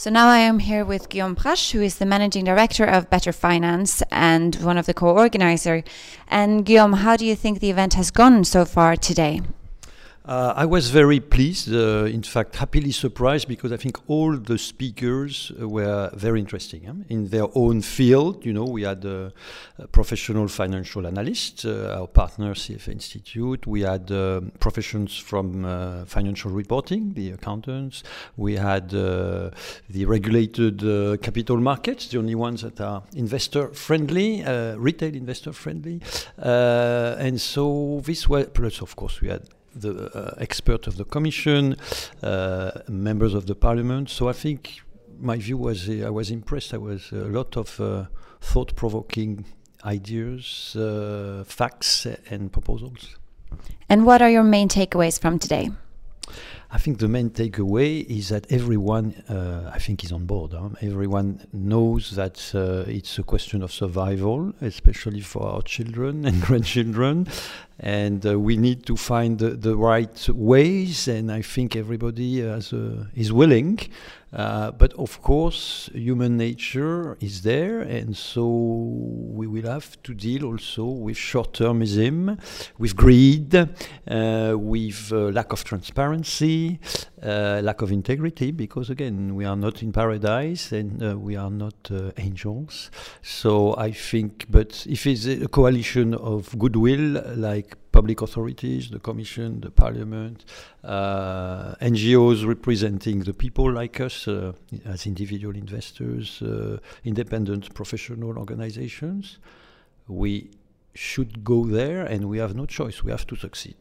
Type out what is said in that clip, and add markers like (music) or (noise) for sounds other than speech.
So now I am here with Guillaume Prache, who is the managing director of Better Finance and one of the co-organizer. And Guillaume, how do you think the event has gone so far today? Uh, I was very pleased, uh, in fact, happily surprised because I think all the speakers were very interesting in their own field. You know, we had a, a professional financial analyst, uh, our partner CFA Institute. We had um, professions from uh, financial reporting, the accountants. We had uh, the regulated uh, capital markets, the only ones that are investor friendly, retail investor friendly. and so this was, plus, of course, we had the uh, expert of the commission, uh, members of the parliament. So I think my view was uh, I was impressed. There was a lot of uh, thought-provoking ideas, uh, facts, and proposals. And what are your main takeaways from today? I think the main takeaway is that everyone, uh, I think, is on board. Huh? Everyone knows that uh, it's a question of survival, especially for our children (laughs) and grandchildren, and uh, we need to find the, the, right ways. And I think everybody has, is willing. Uh, but of course, human nature is there, and so we will have to deal also with short-termism, with greed, uh, with uh, lack of transparency, uh, lack of integrity, because again, we are not in paradise and uh, we are not uh, angels. So I think, but if it's a coalition of goodwill, like public authorities, the Commission, the Parliament, uh, NGOs representing the people like us uh, as individual investors, uh, independent professional organizations. We should go there and we have no choice. We have to succeed.